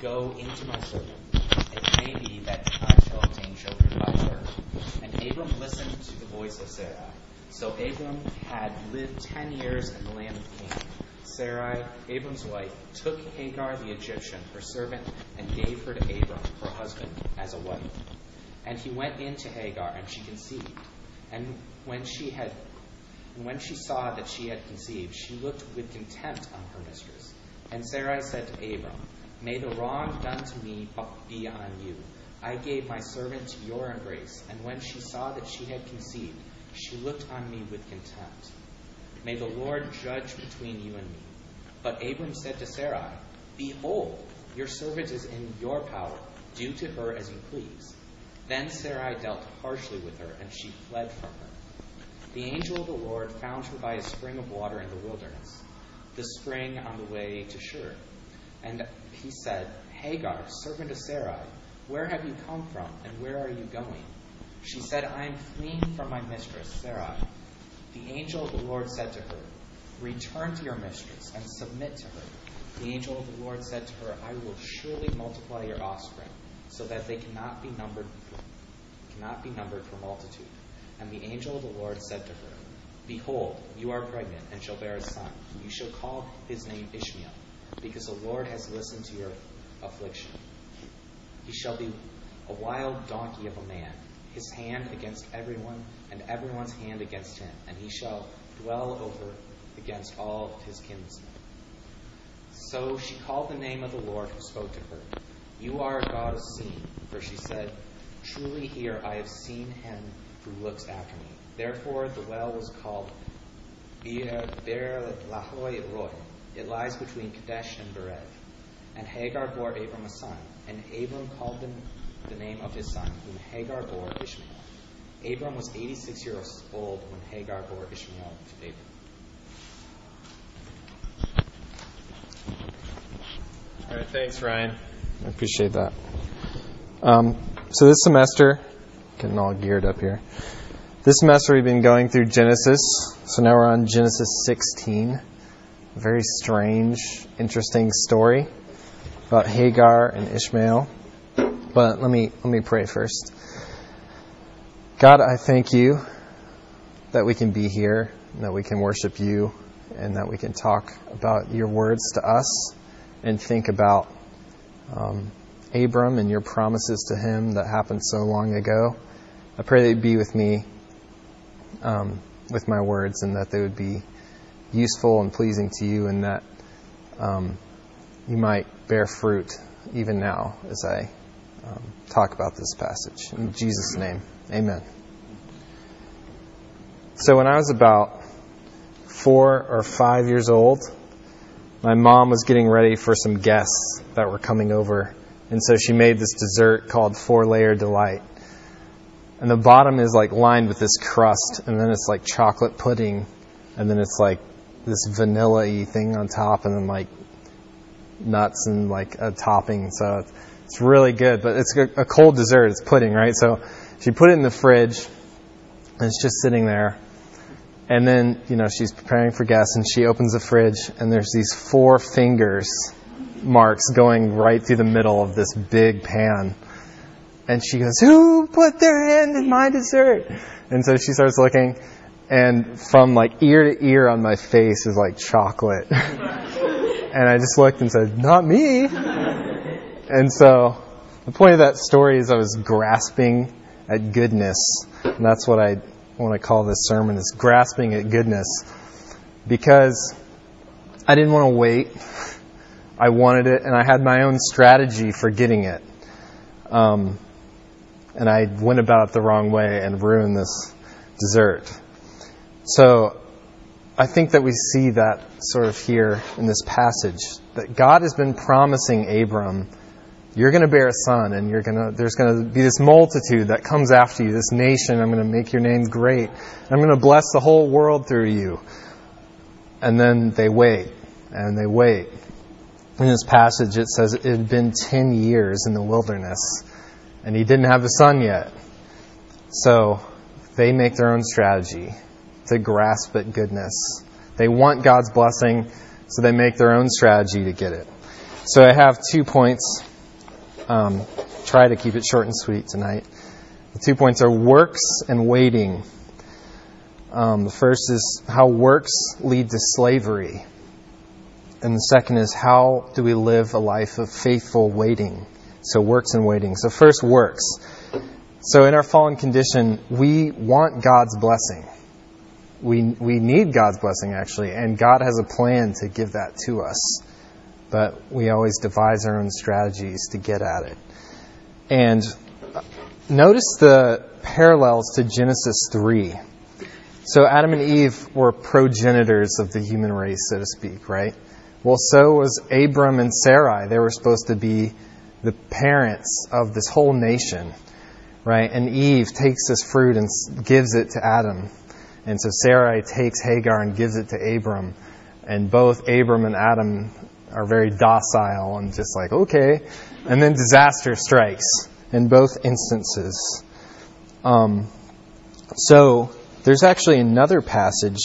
Go into my servant. It may be that I shall obtain children by her. And Abram listened to the voice of Sarai. So Abram had lived ten years in the land of Canaan. Sarai, Abram's wife, took Hagar the Egyptian, her servant, and gave her to Abram, her husband, as a wife. And he went in to Hagar, and she conceived. And when she had and when she saw that she had conceived, she looked with contempt on her mistress. And Sarai said to Abram, May the wrong done to me be on you. I gave my servant to your embrace, and when she saw that she had conceived, she looked on me with contempt. May the Lord judge between you and me. But Abram said to Sarai, Behold, your servant is in your power. Do to her as you please. Then Sarai dealt harshly with her, and she fled from her. The angel of the Lord found her by a spring of water in the wilderness, the spring on the way to Shur. And he said, Hagar, servant of Sarai, where have you come from, and where are you going? She said, I am fleeing from my mistress, Sarai. The angel of the Lord said to her, Return to your mistress and submit to her. The angel of the Lord said to her, I will surely multiply your offspring, so that they cannot be numbered cannot be numbered for multitude. And the angel of the Lord said to her, Behold, you are pregnant and shall bear a son. You shall call his name Ishmael, because the Lord has listened to your affliction. He shall be a wild donkey of a man, his hand against everyone, and everyone's hand against him, and he shall dwell over against all his kinsmen. So she called the name of the Lord who spoke to her. You are a God of seeing, for she said, Truly here I have seen him who looks after me. Therefore the well was called Beer Lahai Roi. It lies between Kadesh and Bered. And Hagar bore Abram a son, and Abram called him the name of his son, whom Hagar bore Ishmael. Abram was 86 years old when Hagar bore Ishmael to Abram. All right, thanks, Ryan. I appreciate that. Um, so this semester, getting all geared up here. This semester we've been going through Genesis. So now we're on Genesis 16. Very strange, interesting story about Hagar and Ishmael. But let me let me pray first. God, I thank you that we can be here, that we can worship you, and that we can talk about your words to us and think about um, Abram and your promises to him that happened so long ago. I pray that you'd be with me um, with my words and that they would be useful and pleasing to you and that um, you might bear fruit even now as I um, talk about this passage. In Jesus' name, amen. So when I was about four or five years old, my mom was getting ready for some guests that were coming over. And so she made this dessert called Four Layer Delight. And the bottom is like lined with this crust, and then it's like chocolate pudding, and then it's like this vanilla y thing on top, and then like nuts and like a topping. So it's really good, but it's a cold dessert. It's pudding, right? So she put it in the fridge, and it's just sitting there. And then, you know, she's preparing for guests and she opens the fridge and there's these four fingers marks going right through the middle of this big pan. And she goes, Who put their hand in my dessert? And so she starts looking and from like ear to ear on my face is like chocolate. and I just looked and said, Not me. And so the point of that story is I was grasping at goodness. And that's what I want to call this sermon is grasping at goodness because I didn't want to wait. I wanted it, and I had my own strategy for getting it. Um, and I went about it the wrong way and ruined this dessert. So I think that we see that sort of here in this passage that God has been promising Abram you're going to bear a son and you're going to there's going to be this multitude that comes after you this nation. I'm going to make your name great. I'm going to bless the whole world through you. And then they wait and they wait. In this passage it says it had been 10 years in the wilderness and he didn't have a son yet. So they make their own strategy to grasp at goodness they want god's blessing so they make their own strategy to get it so i have two points um, try to keep it short and sweet tonight. The two points are works and waiting. Um, the first is how works lead to slavery. And the second is how do we live a life of faithful waiting? So, works and waiting. So, first, works. So, in our fallen condition, we want God's blessing. We, we need God's blessing, actually, and God has a plan to give that to us. But we always devise our own strategies to get at it. And uh, notice the parallels to Genesis 3. So, Adam and Eve were progenitors of the human race, so to speak, right? Well, so was Abram and Sarai. They were supposed to be the parents of this whole nation, right? And Eve takes this fruit and gives it to Adam. And so Sarai takes Hagar and gives it to Abram. And both Abram and Adam are very docile and just like, okay. And then disaster strikes in both instances. Um, so there's actually another passage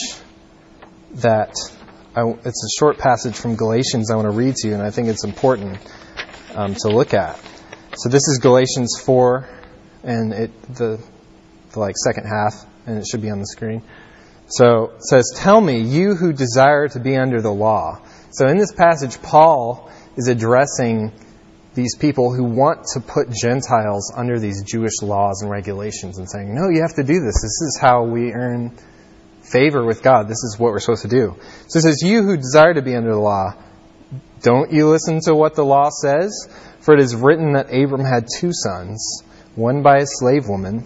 that I, it's a short passage from Galatians I want to read to you, and I think it's important um, to look at. So this is Galatians 4, and it the, the like second half, and it should be on the screen. So it says, "Tell me, you who desire to be under the law." So in this passage, Paul is addressing these people who want to put Gentiles under these Jewish laws and regulations and saying, "No, you have to do this. This is how we earn favor with God. This is what we're supposed to do. So it says, You who desire to be under the law, don't you listen to what the law says? For it is written that Abram had two sons, one by a slave woman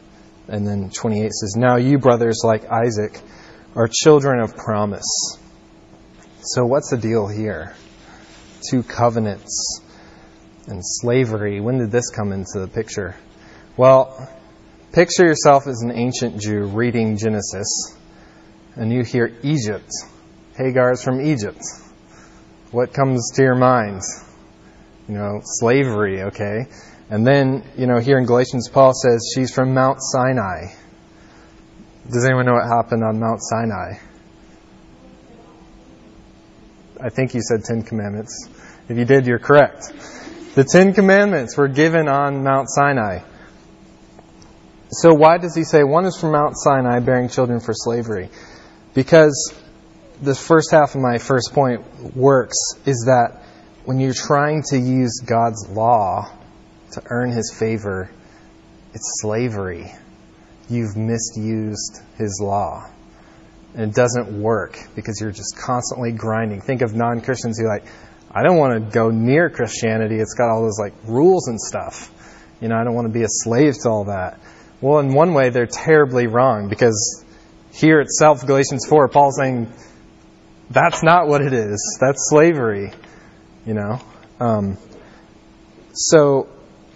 And then 28 says, Now you, brothers, like Isaac, are children of promise. So, what's the deal here? Two covenants and slavery. When did this come into the picture? Well, picture yourself as an ancient Jew reading Genesis, and you hear Egypt. Hagar is from Egypt. What comes to your mind? You know, slavery, okay? And then, you know, here in Galatians, Paul says she's from Mount Sinai. Does anyone know what happened on Mount Sinai? I think you said Ten Commandments. If you did, you're correct. The Ten Commandments were given on Mount Sinai. So, why does he say one is from Mount Sinai bearing children for slavery? Because the first half of my first point works is that when you're trying to use God's law to earn his favor, it's slavery. You've misused his law. And it doesn't work because you're just constantly grinding. Think of non Christians who, like, I don't want to go near Christianity. It's got all those like rules and stuff. You know, I don't want to be a slave to all that. Well, in one way, they're terribly wrong because here itself, Galatians 4, Paul's saying that's not what it is. That's slavery. You know? Um, so,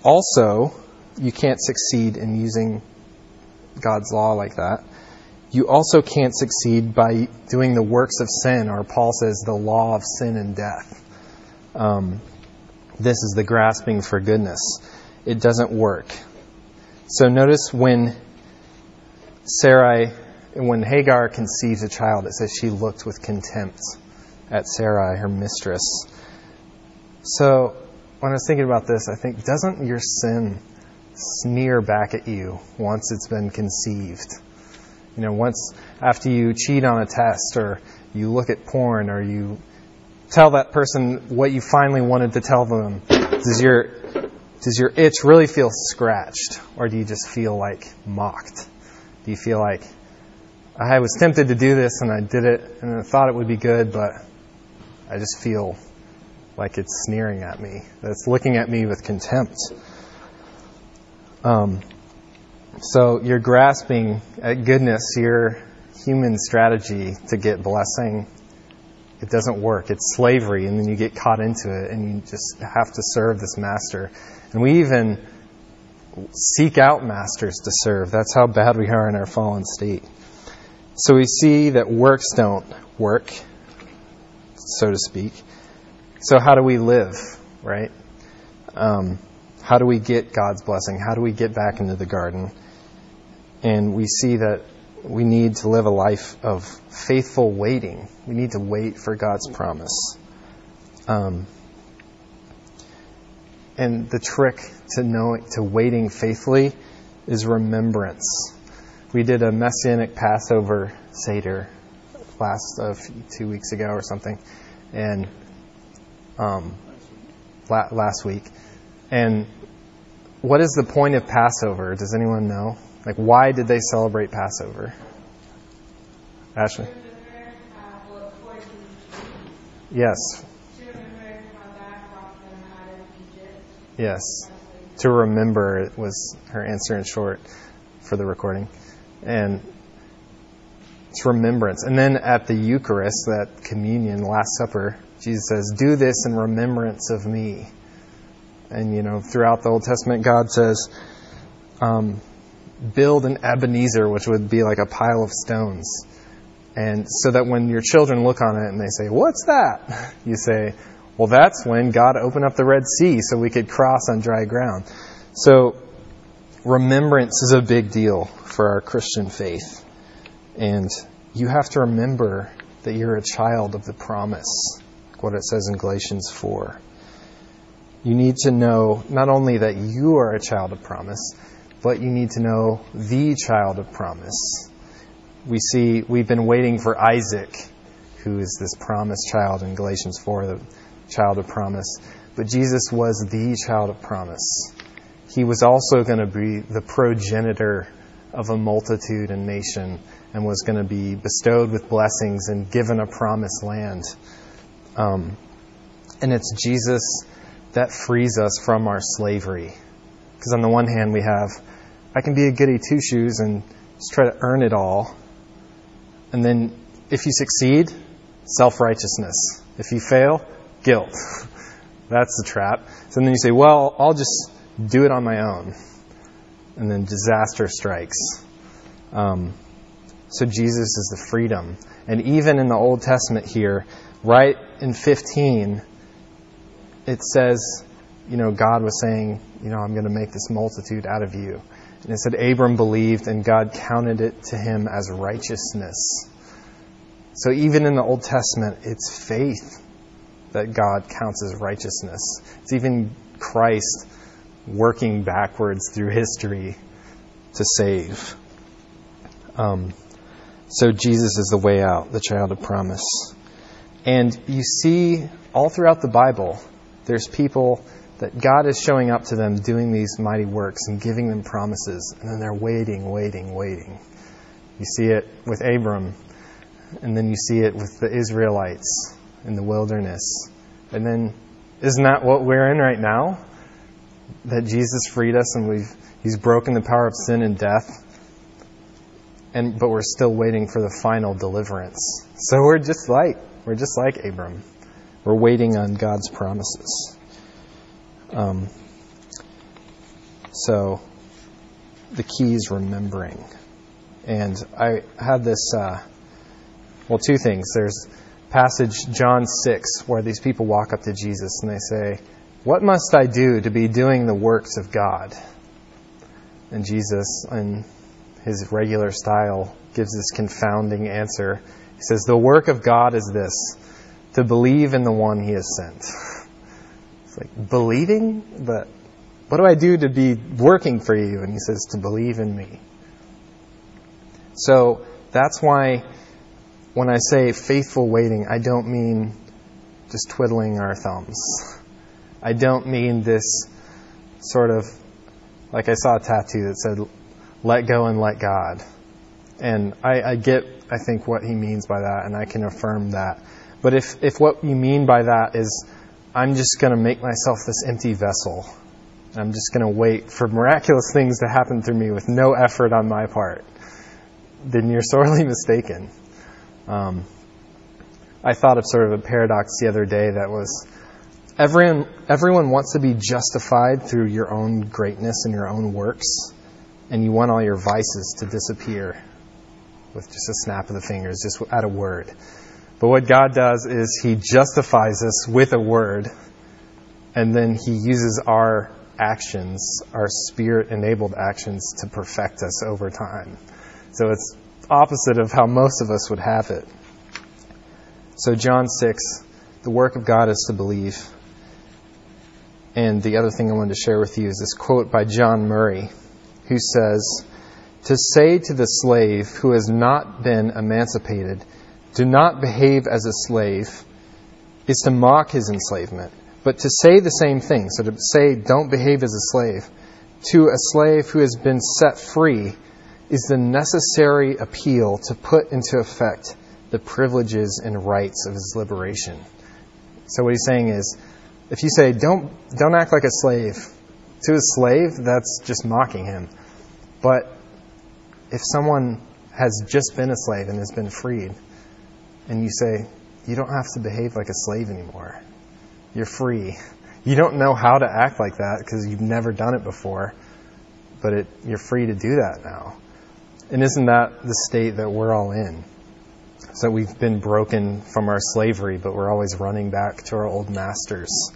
also, you can't succeed in using God's law like that. You also can't succeed by doing the works of sin, or Paul says the law of sin and death. Um, this is the grasping for goodness. It doesn't work. So notice when Sarai, when Hagar conceives a child, it says she looked with contempt at Sarai, her mistress. So when I was thinking about this, I think, doesn't your sin sneer back at you once it's been conceived? You know, once after you cheat on a test or you look at porn or you tell that person what you finally wanted to tell them? Does your does your itch really feel scratched, or do you just feel like mocked? Do you feel like I was tempted to do this and I did it and I thought it would be good, but I just feel like it's sneering at me, that it's looking at me with contempt. Um, so you're grasping at goodness, your human strategy to get blessing it doesn't work. It's slavery, and then you get caught into it, and you just have to serve this master. And we even seek out masters to serve. That's how bad we are in our fallen state. So we see that works don't work, so to speak. So how do we live, right? Um, how do we get God's blessing? How do we get back into the garden? And we see that we need to live a life of faithful waiting. We need to wait for God's promise. Um, and the trick to knowing to waiting faithfully is remembrance. We did a messianic Passover Seder last uh, two weeks ago or something, and um, la- last week. And what is the point of Passover? Does anyone know? Like, why did they celebrate Passover? Ashley? Yes. Yes. To remember was her answer in short for the recording. And it's remembrance. And then at the Eucharist, that communion, Last Supper, Jesus says, Do this in remembrance of me. And, you know, throughout the Old Testament, God says, um, build an Ebenezer, which would be like a pile of stones. And so that when your children look on it and they say, What's that? You say, Well, that's when God opened up the Red Sea so we could cross on dry ground. So, remembrance is a big deal for our Christian faith. And you have to remember that you're a child of the promise, what it says in Galatians 4. You need to know not only that you are a child of promise, but you need to know the child of promise. We see we've been waiting for Isaac, who is this promised child in Galatians 4, the child of promise. But Jesus was the child of promise. He was also going to be the progenitor of a multitude and nation and was going to be bestowed with blessings and given a promised land. Um, and it's Jesus that frees us from our slavery. Because on the one hand, we have, I can be a goody two shoes and just try to earn it all. And then if you succeed, self righteousness. If you fail, guilt. That's the trap. So then you say, well, I'll just do it on my own. And then disaster strikes. Um, so Jesus is the freedom. And even in the Old Testament here, right in 15, it says, you know, God was saying, you know, I'm going to make this multitude out of you. And it said, Abram believed, and God counted it to him as righteousness. So even in the Old Testament, it's faith that God counts as righteousness. It's even Christ working backwards through history to save. Um, so Jesus is the way out, the child of promise. And you see all throughout the Bible, there's people that God is showing up to them doing these mighty works and giving them promises, and then they're waiting, waiting, waiting. You see it with Abram, and then you see it with the Israelites in the wilderness. And then, isn't that what we're in right now? That Jesus freed us and we've He's broken the power of sin and death. And but we're still waiting for the final deliverance. So we're just like we're just like Abram. We're waiting on God's promises. Um, so the key is remembering. And I had this, uh, well, two things. There's passage John 6 where these people walk up to Jesus and they say, What must I do to be doing the works of God? And Jesus, in his regular style, gives this confounding answer. He says, The work of God is this to believe in the one he has sent. It's like, believing? But what do I do to be working for you? And he says, to believe in me. So that's why when I say faithful waiting, I don't mean just twiddling our thumbs. I don't mean this sort of, like I saw a tattoo that said, let go and let God. And I, I get, I think, what he means by that, and I can affirm that. But if, if what you mean by that is, I'm just going to make myself this empty vessel, I'm just going to wait for miraculous things to happen through me with no effort on my part, then you're sorely mistaken. Um, I thought of sort of a paradox the other day that was everyone, everyone wants to be justified through your own greatness and your own works, and you want all your vices to disappear with just a snap of the fingers, just at a word. But what God does is He justifies us with a word, and then He uses our actions, our spirit enabled actions, to perfect us over time. So it's opposite of how most of us would have it. So, John 6, the work of God is to believe. And the other thing I wanted to share with you is this quote by John Murray, who says, To say to the slave who has not been emancipated, do not behave as a slave, is to mock his enslavement. But to say the same thing, so to say, don't behave as a slave, to a slave who has been set free, is the necessary appeal to put into effect the privileges and rights of his liberation. So what he's saying is, if you say, don't, don't act like a slave, to a slave, that's just mocking him. But if someone has just been a slave and has been freed, and you say, you don't have to behave like a slave anymore, you're free. You don't know how to act like that because you've never done it before, but it, you're free to do that now. And isn't that the state that we're all in? So we've been broken from our slavery, but we're always running back to our old masters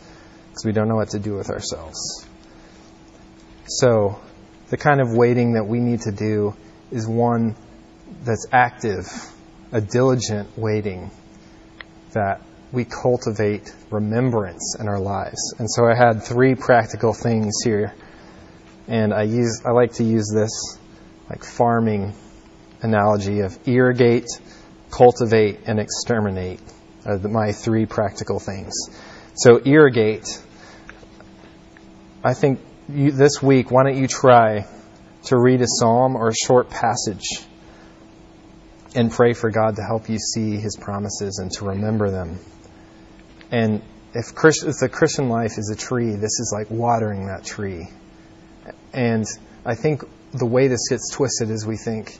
because we don't know what to do with ourselves. So the kind of waiting that we need to do is one that's active, a diligent waiting that we cultivate remembrance in our lives. And so I had three practical things here. And I use I like to use this like farming analogy of irrigate, cultivate, and exterminate are my three practical things. So irrigate. I think you, this week, why don't you try to read a psalm or a short passage and pray for God to help you see His promises and to remember them. And if, Christ, if the Christian life is a tree, this is like watering that tree. And I think the way this gets twisted is we think,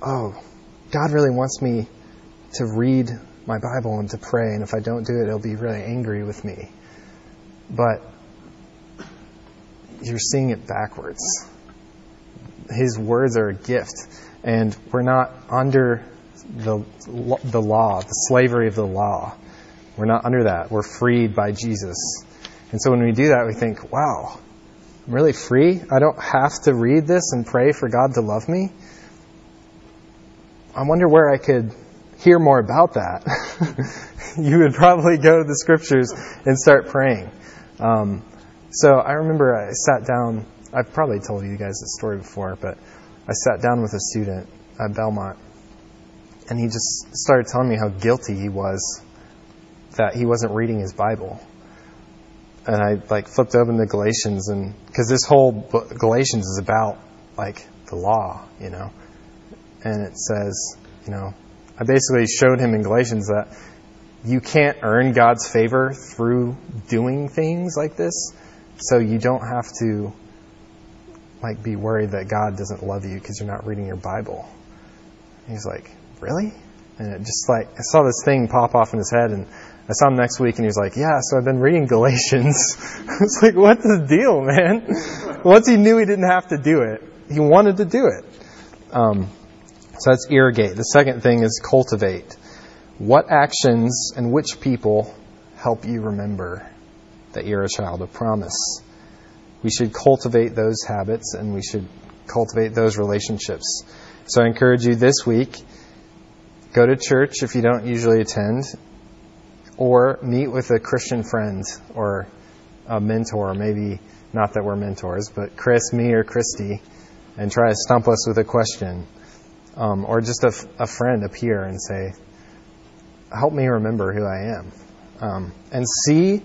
oh, God really wants me to read my Bible and to pray, and if I don't do it, he'll be really angry with me. But you're seeing it backwards. His words are a gift, and we're not under the, the law, the slavery of the law. We're not under that. We're freed by Jesus. And so when we do that, we think, wow, I'm really free. I don't have to read this and pray for God to love me. I wonder where I could hear more about that. you would probably go to the scriptures and start praying. Um, so I remember I sat down. I've probably told you guys this story before, but I sat down with a student at Belmont, and he just started telling me how guilty he was that he wasn't reading his Bible. And I like flipped open the Galatians, and because this whole book, Galatians is about like the law, you know, and it says, you know, I basically showed him in Galatians that you can't earn God's favor through doing things like this, so you don't have to like be worried that God doesn't love you because you're not reading your Bible. And he's like, really? And it just like I saw this thing pop off in his head, and I saw him next week, and he was like, "Yeah, so I've been reading Galatians." I was like, "What's the deal, man?" Once he knew he didn't have to do it, he wanted to do it. Um, so that's irrigate. The second thing is cultivate. What actions and which people help you remember that you're a child of promise? We should cultivate those habits and we should cultivate those relationships. So I encourage you this week go to church if you don't usually attend, or meet with a Christian friend or a mentor, maybe not that we're mentors, but Chris, me, or Christy, and try to stump us with a question. Um, or just a, a, friend appear and say, Help me remember who I am. Um, and see,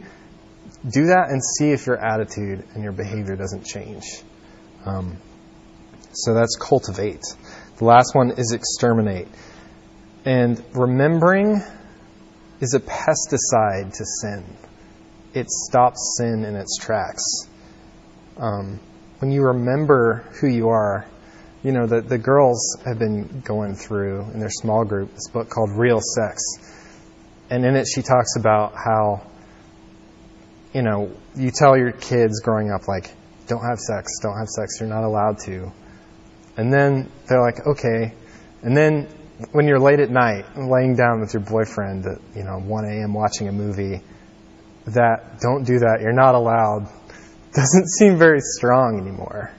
do that and see if your attitude and your behavior doesn't change. Um, so that's cultivate. The last one is exterminate. And remembering is a pesticide to sin. It stops sin in its tracks. Um, when you remember who you are, you know, the, the girls have been going through in their small group this book called Real Sex. and in it she talks about how you know you tell your kids growing up like don't have sex don't have sex you're not allowed to and then they're like okay and then when you're late at night laying down with your boyfriend at you know 1 a.m watching a movie that don't do that you're not allowed doesn't seem very strong anymore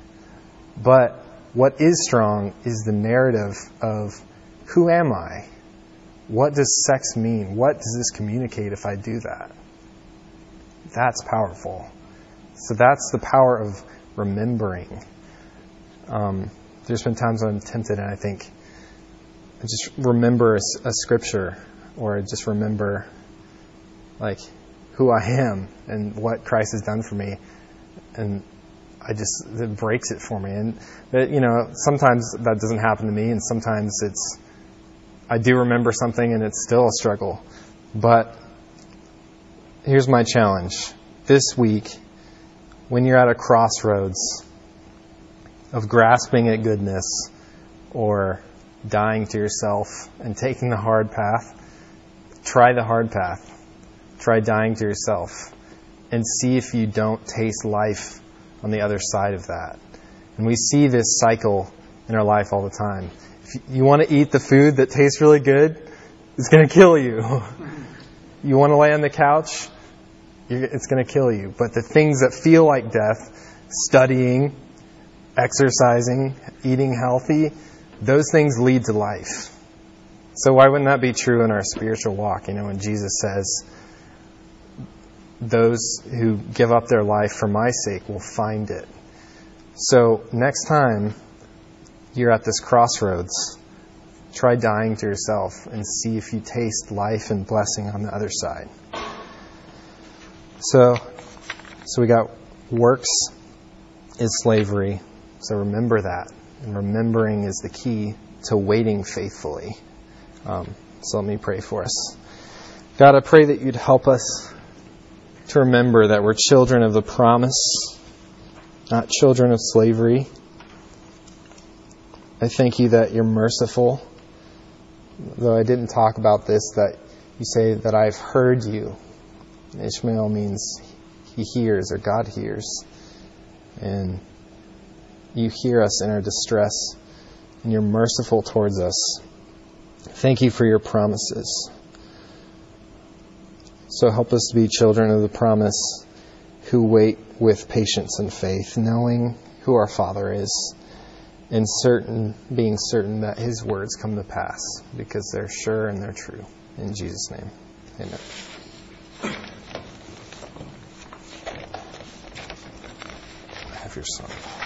but what is strong is the narrative of who am i what does sex mean? What does this communicate if I do that? That's powerful. So that's the power of remembering. Um, there's been times when I'm tempted and I think, I just remember a, a scripture or I just remember like who I am and what Christ has done for me. And I just, it breaks it for me. And, you know, sometimes that doesn't happen to me and sometimes it's, I do remember something and it's still a struggle. But here's my challenge. This week, when you're at a crossroads of grasping at goodness or dying to yourself and taking the hard path, try the hard path. Try dying to yourself and see if you don't taste life on the other side of that. And we see this cycle in our life all the time if you want to eat the food that tastes really good, it's going to kill you. You want to lay on the couch, it's going to kill you. But the things that feel like death, studying, exercising, eating healthy, those things lead to life. So why wouldn't that be true in our spiritual walk? You know, when Jesus says, those who give up their life for my sake will find it. So next time you're at this crossroads, try dying to yourself and see if you taste life and blessing on the other side. So, so we got works is slavery. So remember that. And remembering is the key to waiting faithfully. Um, so let me pray for us. God, I pray that you'd help us to remember that we're children of the promise, not children of slavery. I thank you that you're merciful. Though I didn't talk about this, that you say that I've heard you. Ishmael means he hears or God hears. And you hear us in our distress, and you're merciful towards us. Thank you for your promises. So help us to be children of the promise who wait with patience and faith, knowing who our Father is and certain, being certain that his words come to pass because they're sure and they're true. In Jesus' name, amen. I have your son.